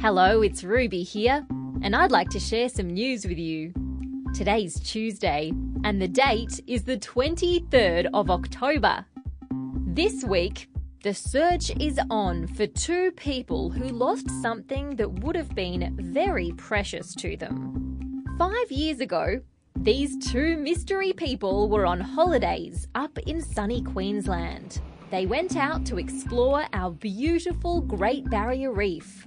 Hello, it's Ruby here, and I'd like to share some news with you. Today's Tuesday, and the date is the 23rd of October. This week, the search is on for two people who lost something that would have been very precious to them. Five years ago, these two mystery people were on holidays up in sunny Queensland. They went out to explore our beautiful Great Barrier Reef.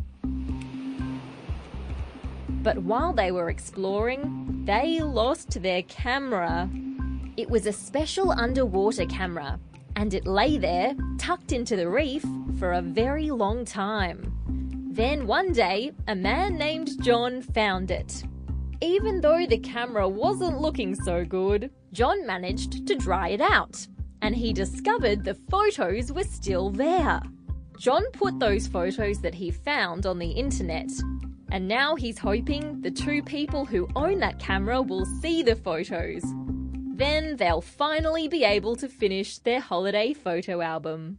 But while they were exploring, they lost their camera. It was a special underwater camera, and it lay there, tucked into the reef, for a very long time. Then one day, a man named John found it. Even though the camera wasn't looking so good, John managed to dry it out, and he discovered the photos were still there. John put those photos that he found on the internet, and now he's hoping the two people who own that camera will see the photos. Then they'll finally be able to finish their holiday photo album.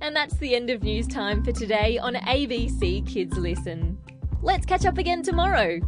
And that's the end of news time for today on ABC Kids Listen. Let's catch up again tomorrow.